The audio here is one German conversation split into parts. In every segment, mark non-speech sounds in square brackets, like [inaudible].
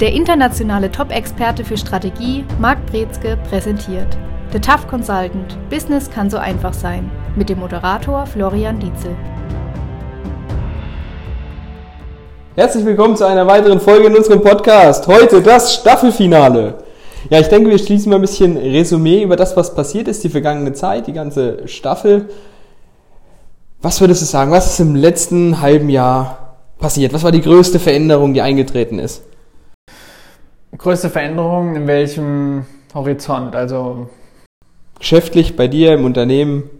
Der internationale Top-Experte für Strategie, Marc Brezke, präsentiert The Tough Consultant – Business kann so einfach sein mit dem Moderator Florian Dietzel. Herzlich willkommen zu einer weiteren Folge in unserem Podcast. Heute das Staffelfinale. Ja, ich denke, wir schließen mal ein bisschen Resümee über das, was passiert ist, die vergangene Zeit, die ganze Staffel. Was würdest du sagen, was ist im letzten halben Jahr passiert? Was war die größte Veränderung, die eingetreten ist? Größte Veränderung in welchem Horizont? Also geschäftlich bei dir im Unternehmen?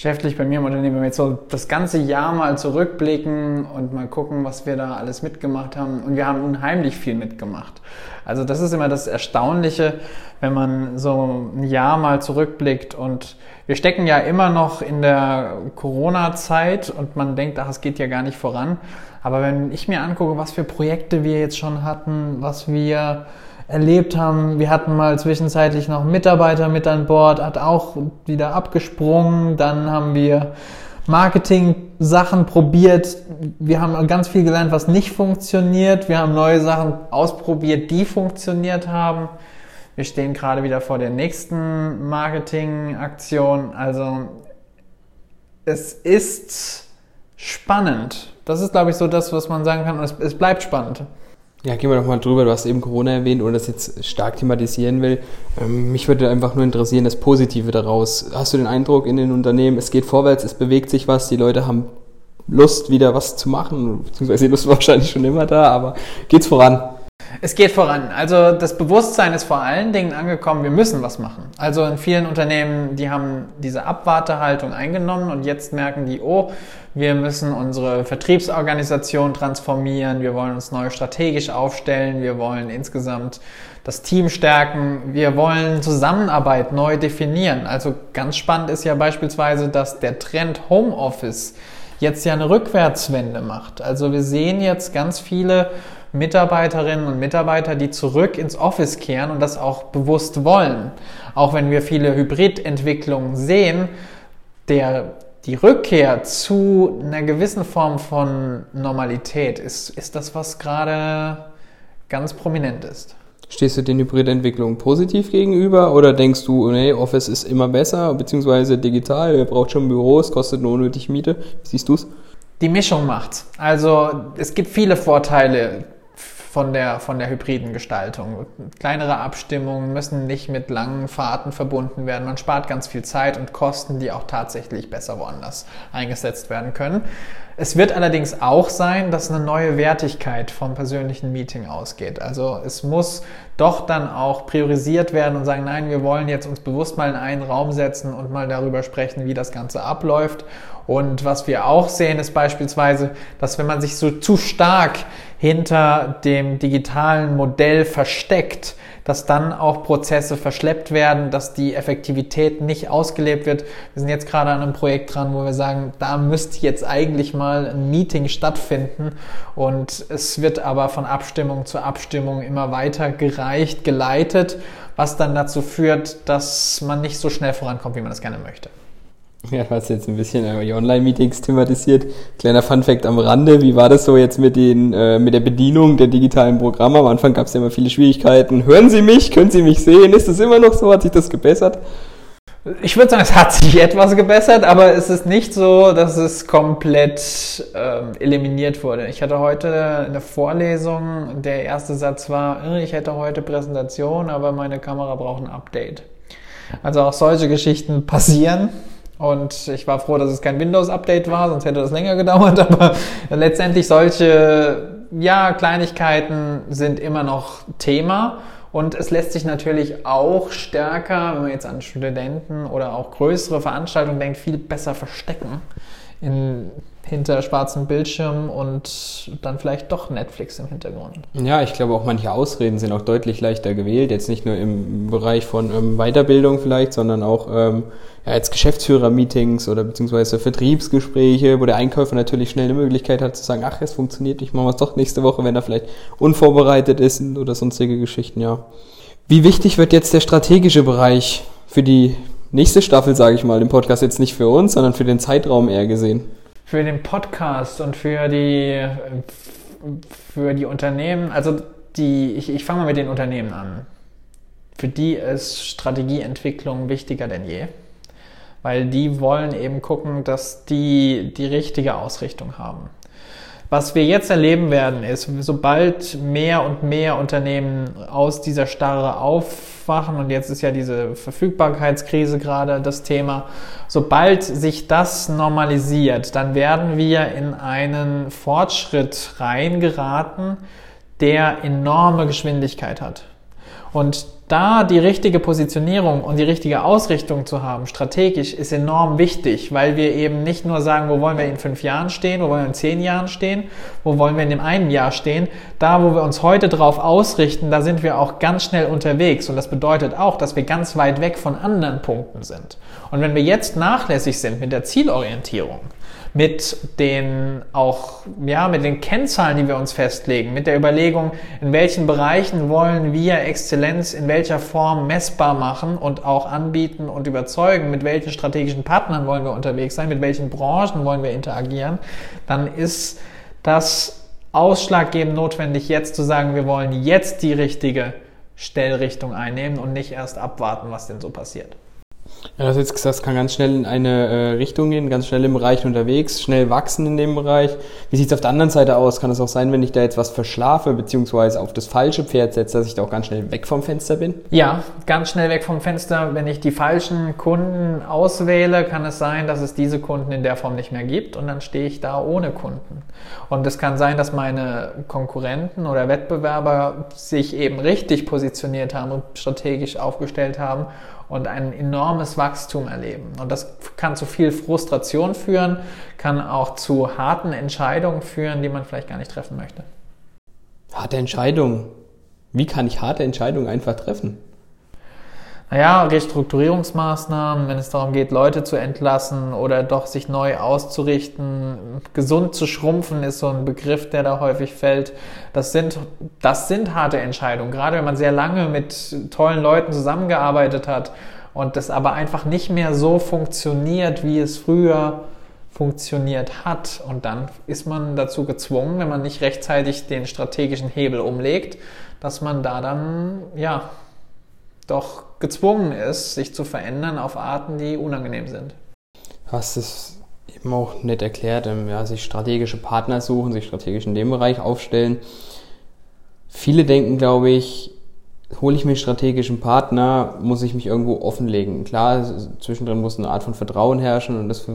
Geschäftlich bei mir im Unternehmen, wenn wir jetzt so das ganze Jahr mal zurückblicken und mal gucken, was wir da alles mitgemacht haben. Und wir haben unheimlich viel mitgemacht. Also das ist immer das Erstaunliche, wenn man so ein Jahr mal zurückblickt und wir stecken ja immer noch in der Corona-Zeit und man denkt, ach, es geht ja gar nicht voran. Aber wenn ich mir angucke, was für Projekte wir jetzt schon hatten, was wir erlebt haben, wir hatten mal zwischenzeitlich noch Mitarbeiter mit an Bord, hat auch wieder abgesprungen, dann haben wir Marketing-Sachen probiert. Wir haben ganz viel gelernt, was nicht funktioniert. Wir haben neue Sachen ausprobiert, die funktioniert haben. Wir stehen gerade wieder vor der nächsten Marketing-Aktion. Also es ist spannend. Das ist, glaube ich, so das, was man sagen kann. Es, es bleibt spannend. Ja, gehen wir doch mal drüber. Du hast eben Corona erwähnt, ohne das jetzt stark thematisieren will. Ähm, mich würde einfach nur interessieren, das Positive daraus. Hast du den Eindruck in den Unternehmen, es geht vorwärts, es bewegt sich was, die Leute haben Lust, wieder was zu machen, beziehungsweise die Lust war [laughs] wahrscheinlich schon immer da, aber geht's voran? Es geht voran. Also das Bewusstsein ist vor allen Dingen angekommen, wir müssen was machen. Also in vielen Unternehmen, die haben diese Abwartehaltung eingenommen und jetzt merken die, oh, wir müssen unsere Vertriebsorganisation transformieren, wir wollen uns neu strategisch aufstellen, wir wollen insgesamt das Team stärken, wir wollen Zusammenarbeit neu definieren. Also ganz spannend ist ja beispielsweise, dass der Trend Homeoffice jetzt ja eine Rückwärtswende macht. Also wir sehen jetzt ganz viele Mitarbeiterinnen und Mitarbeiter, die zurück ins Office kehren und das auch bewusst wollen. Auch wenn wir viele Hybridentwicklungen sehen, der, die Rückkehr zu einer gewissen Form von Normalität ist, ist das, was gerade ganz prominent ist. Stehst du den Hybridentwicklungen positiv gegenüber oder denkst du, nee, Office ist immer besser, beziehungsweise digital, wer braucht schon Büros, kostet nur unnötig Miete? Wie siehst du es? Die Mischung macht's. Also es gibt viele Vorteile von der, von der hybriden Gestaltung. Kleinere Abstimmungen müssen nicht mit langen Fahrten verbunden werden. Man spart ganz viel Zeit und Kosten, die auch tatsächlich besser woanders eingesetzt werden können. Es wird allerdings auch sein, dass eine neue Wertigkeit vom persönlichen Meeting ausgeht. Also es muss doch dann auch priorisiert werden und sagen, nein, wir wollen jetzt uns bewusst mal in einen Raum setzen und mal darüber sprechen, wie das Ganze abläuft. Und was wir auch sehen, ist beispielsweise, dass wenn man sich so zu stark hinter dem digitalen Modell versteckt, dass dann auch Prozesse verschleppt werden, dass die Effektivität nicht ausgelebt wird. Wir sind jetzt gerade an einem Projekt dran, wo wir sagen, da müsste jetzt eigentlich mal ein Meeting stattfinden und es wird aber von Abstimmung zu Abstimmung immer weiter gereicht, geleitet, was dann dazu führt, dass man nicht so schnell vorankommt, wie man das gerne möchte. [laughs] Ja, du hast jetzt ein bisschen äh, die Online-Meetings thematisiert. Kleiner Fun-Fact am Rande. Wie war das so jetzt mit, den, äh, mit der Bedienung der digitalen Programme? Am Anfang gab es ja immer viele Schwierigkeiten. Hören Sie mich? Können Sie mich sehen? Ist es immer noch so? Hat sich das gebessert? Ich würde sagen, es hat sich etwas gebessert, aber es ist nicht so, dass es komplett ähm, eliminiert wurde. Ich hatte heute eine Vorlesung, der erste Satz war, äh, ich hätte heute Präsentation, aber meine Kamera braucht ein Update. Also auch solche Geschichten passieren. Und ich war froh, dass es kein Windows-Update war, sonst hätte das länger [laughs] gedauert. Aber letztendlich solche, ja, Kleinigkeiten sind immer noch Thema. Und es lässt sich natürlich auch stärker, wenn man jetzt an Studenten oder auch größere Veranstaltungen denkt, viel besser verstecken in hinter schwarzem Bildschirm und dann vielleicht doch Netflix im Hintergrund. Ja, ich glaube auch manche Ausreden sind auch deutlich leichter gewählt. Jetzt nicht nur im Bereich von ähm, Weiterbildung vielleicht, sondern auch ähm, ja, jetzt Geschäftsführer-Meetings oder beziehungsweise Vertriebsgespräche, wo der Einkäufer natürlich schnell eine Möglichkeit hat zu sagen, ach, es funktioniert nicht, machen wir es doch nächste Woche, wenn er vielleicht unvorbereitet ist oder sonstige Geschichten, ja. Wie wichtig wird jetzt der strategische Bereich für die nächste Staffel, sage ich mal, im Podcast jetzt nicht für uns, sondern für den Zeitraum eher gesehen? für den Podcast und für die, für die Unternehmen. Also die, ich, ich fange mal mit den Unternehmen an. Für die ist Strategieentwicklung wichtiger denn je, weil die wollen eben gucken, dass die die richtige Ausrichtung haben. Was wir jetzt erleben werden, ist, sobald mehr und mehr Unternehmen aus dieser Starre aufwachen, und jetzt ist ja diese Verfügbarkeitskrise gerade das Thema, sobald sich das normalisiert, dann werden wir in einen Fortschritt reingeraten, der enorme Geschwindigkeit hat. Und da die richtige Positionierung und die richtige Ausrichtung zu haben, strategisch, ist enorm wichtig, weil wir eben nicht nur sagen, wo wollen wir in fünf Jahren stehen, wo wollen wir in zehn Jahren stehen, wo wollen wir in dem einen Jahr stehen. Da, wo wir uns heute drauf ausrichten, da sind wir auch ganz schnell unterwegs. Und das bedeutet auch, dass wir ganz weit weg von anderen Punkten sind. Und wenn wir jetzt nachlässig sind mit der Zielorientierung, mit den auch, ja, mit den Kennzahlen, die wir uns festlegen, mit der Überlegung, in welchen Bereichen wollen wir Exzellenz in welcher Form messbar machen und auch anbieten und überzeugen, mit welchen strategischen Partnern wollen wir unterwegs sein, mit welchen Branchen wollen wir interagieren, dann ist das ausschlaggebend notwendig, jetzt zu sagen, wir wollen jetzt die richtige Stellrichtung einnehmen und nicht erst abwarten, was denn so passiert. Ja, das jetzt gesagt, kann ganz schnell in eine äh, Richtung gehen, ganz schnell im Bereich unterwegs, schnell wachsen in dem Bereich. Wie sieht es auf der anderen Seite aus? Kann es auch sein, wenn ich da jetzt was verschlafe, beziehungsweise auf das falsche Pferd setze, dass ich da auch ganz schnell weg vom Fenster bin? Ja, ganz schnell weg vom Fenster. Wenn ich die falschen Kunden auswähle, kann es sein, dass es diese Kunden in der Form nicht mehr gibt und dann stehe ich da ohne Kunden. Und es kann sein, dass meine Konkurrenten oder Wettbewerber sich eben richtig positioniert haben und strategisch aufgestellt haben und ein enormes Wachstum erleben. Und das kann zu viel Frustration führen, kann auch zu harten Entscheidungen führen, die man vielleicht gar nicht treffen möchte. Harte Entscheidungen. Wie kann ich harte Entscheidungen einfach treffen? Naja, Restrukturierungsmaßnahmen, wenn es darum geht, Leute zu entlassen oder doch sich neu auszurichten. Gesund zu schrumpfen ist so ein Begriff, der da häufig fällt. Das sind, das sind harte Entscheidungen. Gerade wenn man sehr lange mit tollen Leuten zusammengearbeitet hat und das aber einfach nicht mehr so funktioniert, wie es früher funktioniert hat. Und dann ist man dazu gezwungen, wenn man nicht rechtzeitig den strategischen Hebel umlegt, dass man da dann, ja, doch gezwungen ist, sich zu verändern auf Arten, die unangenehm sind. Hast es eben auch nett erklärt, ähm, ja, sich strategische Partner suchen, sich strategisch in dem Bereich aufstellen. Viele denken, glaube ich, hole ich mir einen strategischen Partner, muss ich mich irgendwo offenlegen. Klar, zwischendrin muss eine Art von Vertrauen herrschen und das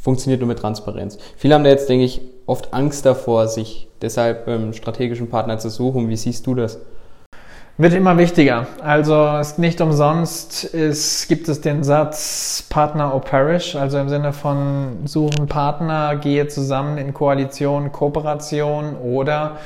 funktioniert nur mit Transparenz. Viele haben da jetzt, denke ich, oft Angst davor, sich deshalb einen ähm, strategischen Partner zu suchen. Wie siehst du das? Wird immer wichtiger. Also es ist nicht umsonst ist, gibt es den Satz Partner or Perish, also im Sinne von suchen Partner, gehe zusammen in Koalition, Kooperation oder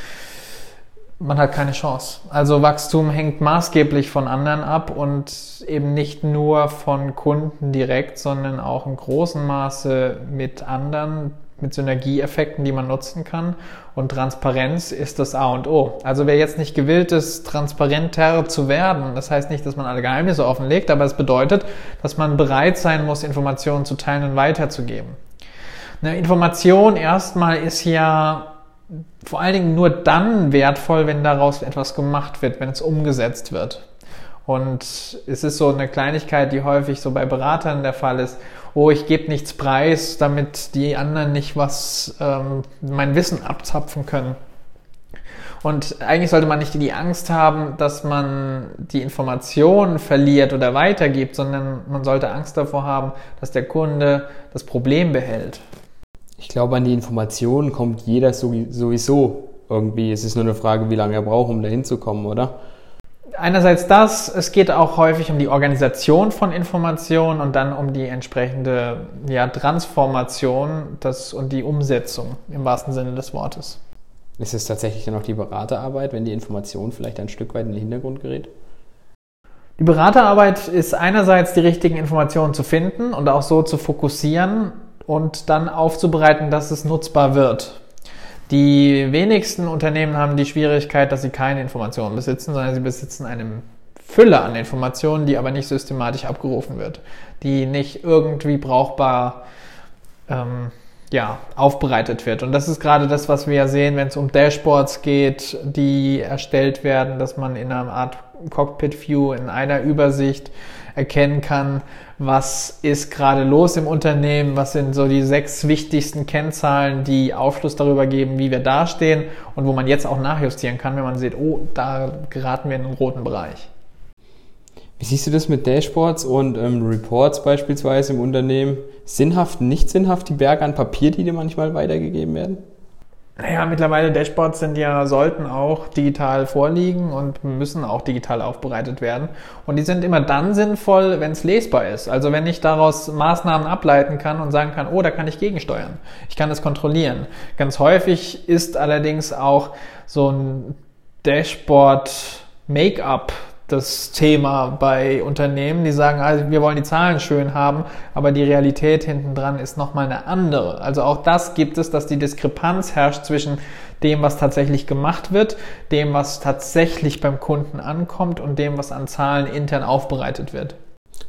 man hat keine Chance. Also Wachstum hängt maßgeblich von anderen ab und eben nicht nur von Kunden direkt, sondern auch im großen Maße mit anderen mit Synergieeffekten, die man nutzen kann. Und Transparenz ist das A und O. Also wer jetzt nicht gewillt ist, transparenter zu werden, das heißt nicht, dass man alle Geheimnisse offenlegt, aber es bedeutet, dass man bereit sein muss, Informationen zu teilen und weiterzugeben. Eine Information erstmal ist ja vor allen Dingen nur dann wertvoll, wenn daraus etwas gemacht wird, wenn es umgesetzt wird. Und es ist so eine Kleinigkeit, die häufig so bei Beratern der Fall ist. Oh, ich gebe nichts preis, damit die anderen nicht was, ähm, mein Wissen abzapfen können. Und eigentlich sollte man nicht die Angst haben, dass man die Informationen verliert oder weitergibt, sondern man sollte Angst davor haben, dass der Kunde das Problem behält. Ich glaube, an die Informationen kommt jeder sowieso irgendwie. Es ist nur eine Frage, wie lange er braucht, um da hinzukommen, oder? Einerseits das, es geht auch häufig um die Organisation von Informationen und dann um die entsprechende ja, Transformation das, und die Umsetzung im wahrsten Sinne des Wortes. Ist es tatsächlich dann auch die Beraterarbeit, wenn die Information vielleicht ein Stück weit in den Hintergrund gerät? Die Beraterarbeit ist einerseits die richtigen Informationen zu finden und auch so zu fokussieren und dann aufzubereiten, dass es nutzbar wird. Die wenigsten Unternehmen haben die Schwierigkeit, dass sie keine Informationen besitzen, sondern sie besitzen eine Fülle an Informationen, die aber nicht systematisch abgerufen wird, die nicht irgendwie brauchbar ähm, ja, aufbereitet wird. Und das ist gerade das, was wir ja sehen, wenn es um Dashboards geht, die erstellt werden, dass man in einer Art Cockpit View in einer Übersicht erkennen kann, was ist gerade los im Unternehmen, was sind so die sechs wichtigsten Kennzahlen, die Aufschluss darüber geben, wie wir dastehen und wo man jetzt auch nachjustieren kann, wenn man sieht, oh, da geraten wir in den roten Bereich. Wie siehst du das mit Dashboards und ähm, Reports beispielsweise im Unternehmen? Sinnhaft, nicht sinnhaft die Berge an Papier, die dir manchmal weitergegeben werden? Naja, mittlerweile Dashboards sind ja, sollten auch digital vorliegen und müssen auch digital aufbereitet werden. Und die sind immer dann sinnvoll, wenn es lesbar ist. Also wenn ich daraus Maßnahmen ableiten kann und sagen kann, oh, da kann ich gegensteuern. Ich kann es kontrollieren. Ganz häufig ist allerdings auch so ein Dashboard Make-up das Thema bei Unternehmen, die sagen, also wir wollen die Zahlen schön haben, aber die Realität hinten dran ist nochmal eine andere. Also auch das gibt es, dass die Diskrepanz herrscht zwischen dem, was tatsächlich gemacht wird, dem, was tatsächlich beim Kunden ankommt und dem, was an Zahlen intern aufbereitet wird.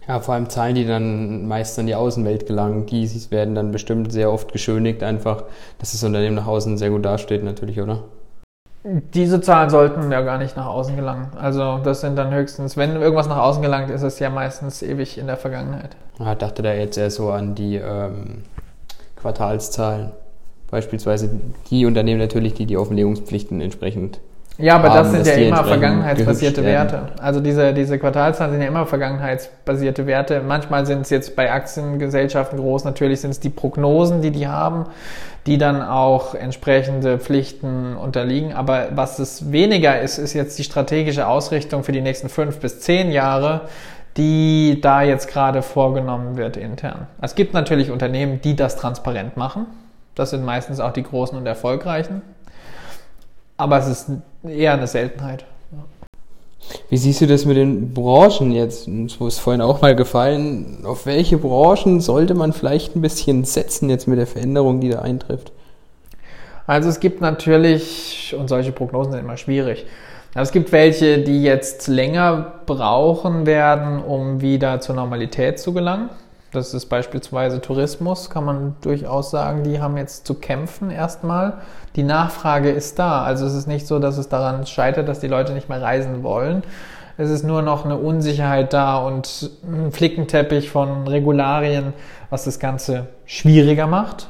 Ja, vor allem Zahlen, die dann meist an die Außenwelt gelangen, die werden dann bestimmt sehr oft geschönigt, einfach, dass das Unternehmen nach außen sehr gut dasteht, natürlich, oder? Diese Zahlen sollten ja gar nicht nach außen gelangen. Also das sind dann höchstens, wenn irgendwas nach außen gelangt, ist es ja meistens ewig in der Vergangenheit. Ich dachte da jetzt eher so an die ähm, Quartalszahlen. Beispielsweise die Unternehmen natürlich, die die Offenlegungspflichten entsprechend ja, aber das sind ja immer vergangenheitsbasierte Werte. Also diese, diese Quartalszahlen sind ja immer vergangenheitsbasierte Werte. Manchmal sind es jetzt bei Aktiengesellschaften groß, natürlich sind es die Prognosen, die die haben, die dann auch entsprechende Pflichten unterliegen. Aber was es weniger ist, ist jetzt die strategische Ausrichtung für die nächsten fünf bis zehn Jahre, die da jetzt gerade vorgenommen wird intern. Es gibt natürlich Unternehmen, die das transparent machen. Das sind meistens auch die großen und erfolgreichen. Aber es ist eher eine Seltenheit. Wie siehst du das mit den Branchen jetzt? So ist vorhin auch mal gefallen. Auf welche Branchen sollte man vielleicht ein bisschen setzen jetzt mit der Veränderung, die da eintrifft? Also es gibt natürlich, und solche Prognosen sind immer schwierig, aber es gibt welche, die jetzt länger brauchen werden, um wieder zur Normalität zu gelangen. Das ist beispielsweise Tourismus, kann man durchaus sagen, die haben jetzt zu kämpfen erstmal. Die Nachfrage ist da. Also es ist nicht so, dass es daran scheitert, dass die Leute nicht mehr reisen wollen. Es ist nur noch eine Unsicherheit da und ein Flickenteppich von Regularien, was das Ganze schwieriger macht.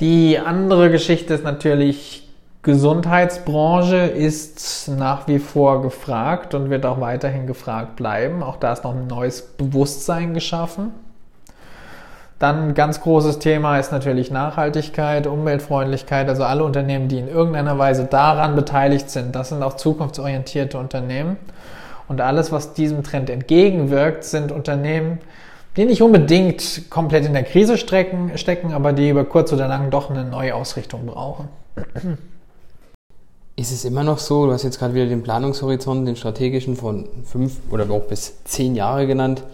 Die andere Geschichte ist natürlich Gesundheitsbranche ist nach wie vor gefragt und wird auch weiterhin gefragt bleiben. Auch da ist noch ein neues Bewusstsein geschaffen. Dann ein ganz großes Thema ist natürlich Nachhaltigkeit, Umweltfreundlichkeit. Also alle Unternehmen, die in irgendeiner Weise daran beteiligt sind, das sind auch zukunftsorientierte Unternehmen. Und alles, was diesem Trend entgegenwirkt, sind Unternehmen, die nicht unbedingt komplett in der Krise stecken, aber die über kurz oder lang doch eine neue Ausrichtung brauchen. Ist es immer noch so, du hast jetzt gerade wieder den Planungshorizont, den strategischen von fünf oder auch bis zehn Jahre genannt,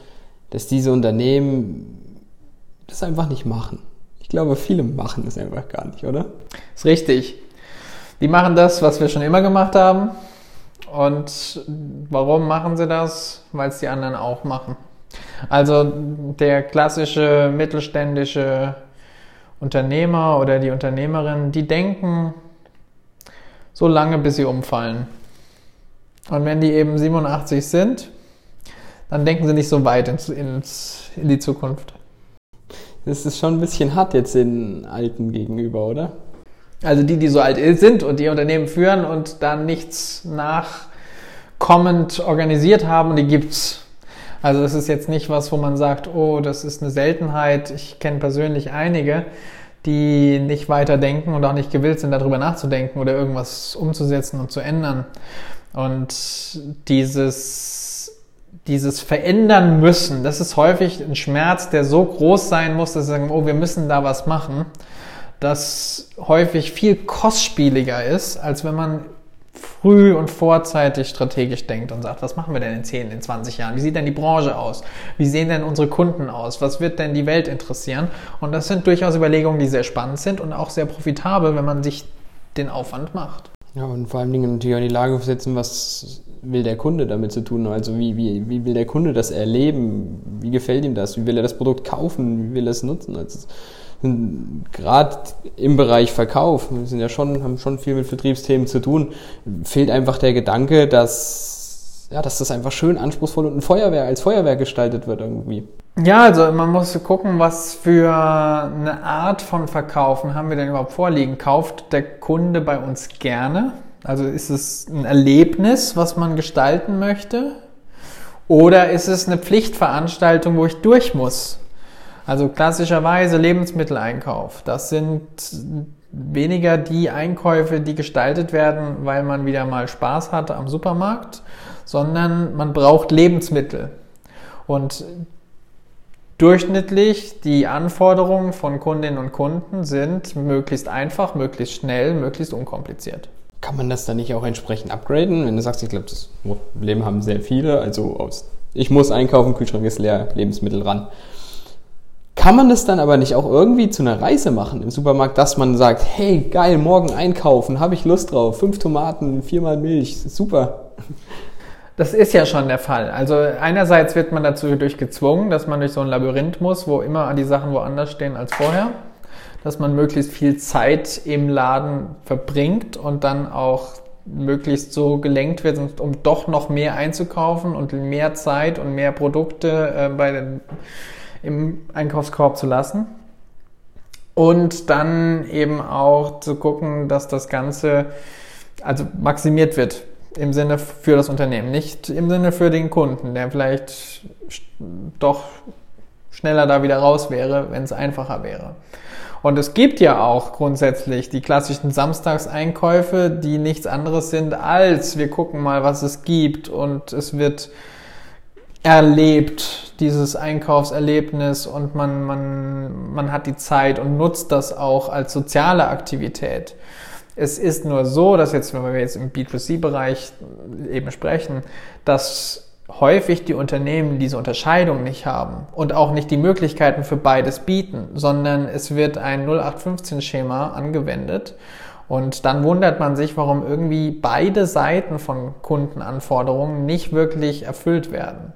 dass diese Unternehmen das einfach nicht machen? Ich glaube, viele machen das einfach gar nicht, oder? Ist richtig. Die machen das, was wir schon immer gemacht haben. Und warum machen sie das? Weil es die anderen auch machen. Also der klassische mittelständische Unternehmer oder die Unternehmerin, die denken, so lange, bis sie umfallen. Und wenn die eben 87 sind, dann denken sie nicht so weit ins, ins, in die Zukunft. Das ist schon ein bisschen hart jetzt den Alten gegenüber, oder? Also die, die so alt sind und die Unternehmen führen und dann nichts nachkommend organisiert haben, die gibt's. Also das ist jetzt nicht was, wo man sagt, oh, das ist eine Seltenheit. Ich kenne persönlich einige, die nicht weiter denken und auch nicht gewillt sind, darüber nachzudenken oder irgendwas umzusetzen und zu ändern. Und dieses, dieses Verändern müssen, das ist häufig ein Schmerz, der so groß sein muss, dass sie sagen, oh, wir müssen da was machen, das häufig viel kostspieliger ist, als wenn man früh und vorzeitig strategisch denkt und sagt, was machen wir denn in 10, in 20 Jahren? Wie sieht denn die Branche aus? Wie sehen denn unsere Kunden aus? Was wird denn die Welt interessieren? Und das sind durchaus Überlegungen, die sehr spannend sind und auch sehr profitabel, wenn man sich den Aufwand macht. Ja, und vor allen Dingen natürlich auch in die Lage versetzen, was will der Kunde damit zu tun? Also wie, wie, wie will der Kunde das erleben? Wie gefällt ihm das? Wie will er das Produkt kaufen? Wie will er es nutzen? Also gerade im Bereich Verkauf, wir sind ja schon, haben schon viel mit Vertriebsthemen zu tun, fehlt einfach der Gedanke, dass, ja, dass das einfach schön anspruchsvoll und ein Feuerwehr als Feuerwehr gestaltet wird irgendwie. Ja, also man muss gucken, was für eine Art von Verkaufen haben wir denn überhaupt vorliegen. Kauft der Kunde bei uns gerne? Also ist es ein Erlebnis, was man gestalten möchte? Oder ist es eine Pflichtveranstaltung, wo ich durch muss? Also klassischerweise Lebensmitteleinkauf. Das sind weniger die Einkäufe, die gestaltet werden, weil man wieder mal Spaß hatte am Supermarkt, sondern man braucht Lebensmittel. Und durchschnittlich die Anforderungen von Kundinnen und Kunden sind möglichst einfach, möglichst schnell, möglichst unkompliziert. Kann man das dann nicht auch entsprechend upgraden? Wenn du sagst, ich glaube, das Problem haben sehr viele, also aus, ich muss einkaufen, Kühlschrank ist leer, Lebensmittel ran. Kann man das dann aber nicht auch irgendwie zu einer Reise machen im Supermarkt, dass man sagt, hey, geil, morgen einkaufen, habe ich Lust drauf, fünf Tomaten, viermal Milch, super. Das ist ja schon der Fall. Also einerseits wird man dazu durchgezwungen, dass man durch so ein Labyrinth muss, wo immer die Sachen woanders stehen als vorher dass man möglichst viel Zeit im Laden verbringt und dann auch möglichst so gelenkt wird, um doch noch mehr einzukaufen und mehr Zeit und mehr Produkte äh, bei den, im Einkaufskorb zu lassen. Und dann eben auch zu gucken, dass das Ganze also maximiert wird im Sinne für das Unternehmen, nicht im Sinne für den Kunden, der vielleicht doch schneller da wieder raus wäre, wenn es einfacher wäre. Und es gibt ja auch grundsätzlich die klassischen Samstagseinkäufe, die nichts anderes sind als wir gucken mal, was es gibt und es wird erlebt, dieses Einkaufserlebnis und man, man, man hat die Zeit und nutzt das auch als soziale Aktivität. Es ist nur so, dass jetzt, wenn wir jetzt im B2C-Bereich eben sprechen, dass häufig die Unternehmen diese Unterscheidung nicht haben und auch nicht die Möglichkeiten für beides bieten, sondern es wird ein 0815-Schema angewendet und dann wundert man sich, warum irgendwie beide Seiten von Kundenanforderungen nicht wirklich erfüllt werden.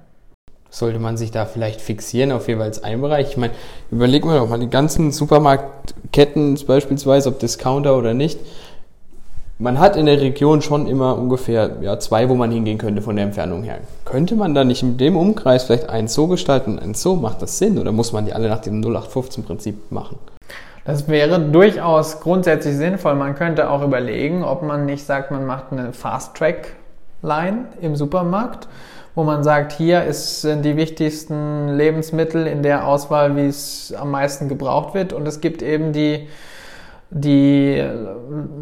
Sollte man sich da vielleicht fixieren auf jeweils einen Bereich? Ich meine, überlegen wir doch mal die ganzen Supermarktketten beispielsweise, ob Discounter oder nicht man hat in der Region schon immer ungefähr ja, zwei, wo man hingehen könnte von der Entfernung her. Könnte man da nicht in dem Umkreis vielleicht eins so gestalten, eins so? Macht das Sinn? Oder muss man die alle nach dem 0815-Prinzip machen? Das wäre durchaus grundsätzlich sinnvoll. Man könnte auch überlegen, ob man nicht sagt, man macht eine Fast-Track-Line im Supermarkt, wo man sagt, hier sind die wichtigsten Lebensmittel in der Auswahl, wie es am meisten gebraucht wird. Und es gibt eben die die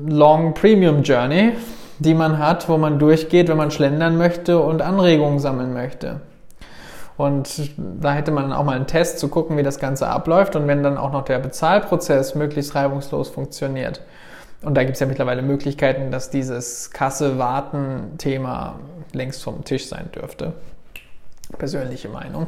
Long Premium Journey, die man hat, wo man durchgeht, wenn man schlendern möchte und Anregungen sammeln möchte. Und da hätte man auch mal einen Test zu gucken, wie das Ganze abläuft und wenn dann auch noch der Bezahlprozess möglichst reibungslos funktioniert. Und da gibt es ja mittlerweile Möglichkeiten, dass dieses Kasse-Warten-Thema längst vom Tisch sein dürfte persönliche Meinung.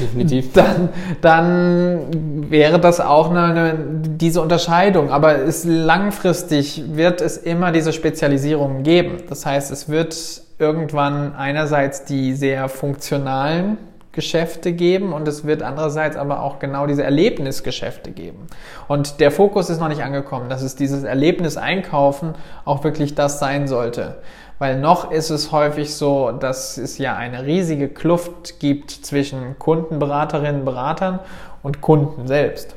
Definitiv. [laughs] Dann, dann wäre das auch eine, eine, diese Unterscheidung. Aber es, langfristig wird es immer diese Spezialisierungen geben. Das heißt, es wird irgendwann einerseits die sehr funktionalen Geschäfte geben und es wird andererseits aber auch genau diese Erlebnisgeschäfte geben. Und der Fokus ist noch nicht angekommen, dass es dieses Erlebnis einkaufen auch wirklich das sein sollte. Weil noch ist es häufig so, dass es ja eine riesige Kluft gibt zwischen Kundenberaterinnen, Beratern und Kunden selbst.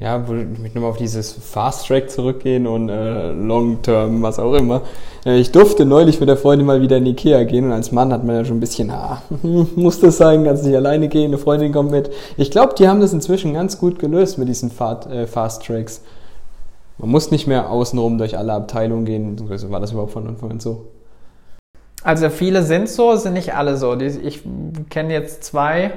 Ja, wo ich möchte nochmal auf dieses Fast Track zurückgehen und äh, Long Term, was auch immer. Äh, ich durfte neulich mit der Freundin mal wieder in Ikea gehen und als Mann hat man ja schon ein bisschen, ah, [laughs] muss das sein, kannst nicht alleine gehen, eine Freundin kommt mit. Ich glaube, die haben das inzwischen ganz gut gelöst mit diesen äh, Fast Tracks. Man muss nicht mehr außenrum durch alle Abteilungen gehen. War das überhaupt von Anfang an so? Also viele sind so, sind nicht alle so. Ich kenne jetzt zwei.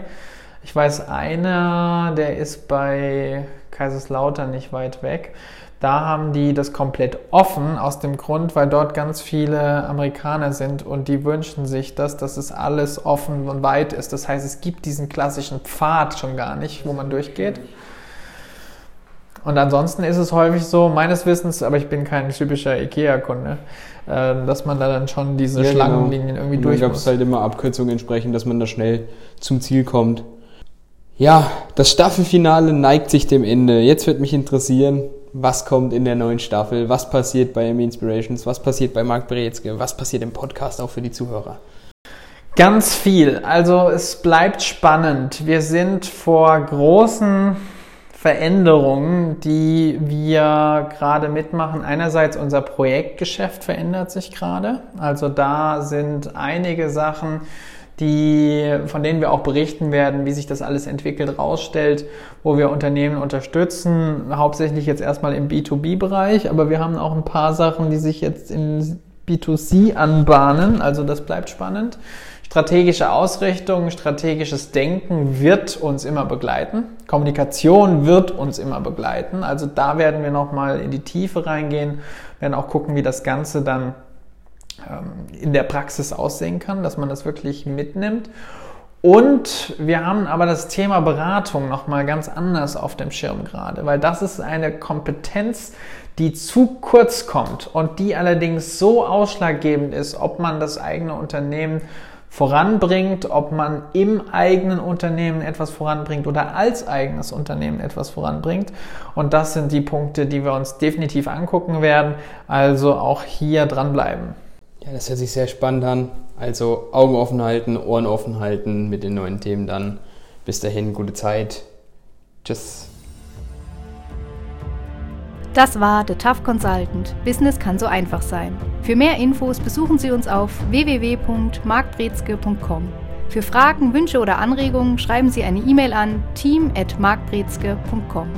Ich weiß, einer, der ist bei Kaiserslautern nicht weit weg. Da haben die das komplett offen aus dem Grund, weil dort ganz viele Amerikaner sind und die wünschen sich das, dass es alles offen und weit ist. Das heißt, es gibt diesen klassischen Pfad schon gar nicht, wo man durchgeht. Und ansonsten ist es häufig so, meines Wissens, aber ich bin kein typischer IKEA-Kunde, äh, dass man da dann schon diese ja, genau. Schlangenlinien genau. irgendwie durch muss. Da gab es halt immer Abkürzungen entsprechend, dass man da schnell zum Ziel kommt. Ja, das Staffelfinale neigt sich dem Ende. Jetzt wird mich interessieren, was kommt in der neuen Staffel, was passiert bei M Inspirations, was passiert bei Marc Brezke, was passiert im Podcast auch für die Zuhörer. Ganz viel. Also es bleibt spannend. Wir sind vor großen Veränderungen, die wir gerade mitmachen. Einerseits unser Projektgeschäft verändert sich gerade. Also da sind einige Sachen, die, von denen wir auch berichten werden, wie sich das alles entwickelt, rausstellt, wo wir Unternehmen unterstützen, hauptsächlich jetzt erstmal im B2B-Bereich, aber wir haben auch ein paar Sachen, die sich jetzt in B2C anbahnen, also das bleibt spannend. Strategische Ausrichtung, strategisches Denken wird uns immer begleiten. Kommunikation wird uns immer begleiten. Also da werden wir nochmal in die Tiefe reingehen, werden auch gucken, wie das Ganze dann ähm, in der Praxis aussehen kann, dass man das wirklich mitnimmt. Und wir haben aber das Thema Beratung nochmal ganz anders auf dem Schirm gerade, weil das ist eine Kompetenz, die zu kurz kommt und die allerdings so ausschlaggebend ist, ob man das eigene Unternehmen voranbringt, ob man im eigenen Unternehmen etwas voranbringt oder als eigenes Unternehmen etwas voranbringt. Und das sind die Punkte, die wir uns definitiv angucken werden. Also auch hier dranbleiben. Ja, das hört sich sehr spannend an. Also Augen offen halten, Ohren offen halten mit den neuen Themen dann. Bis dahin, gute Zeit. Tschüss. Das war The Tough Consultant. Business kann so einfach sein. Für mehr Infos besuchen Sie uns auf www.markbrezke.com. Für Fragen, Wünsche oder Anregungen schreiben Sie eine E-Mail an team@markbrezke.com.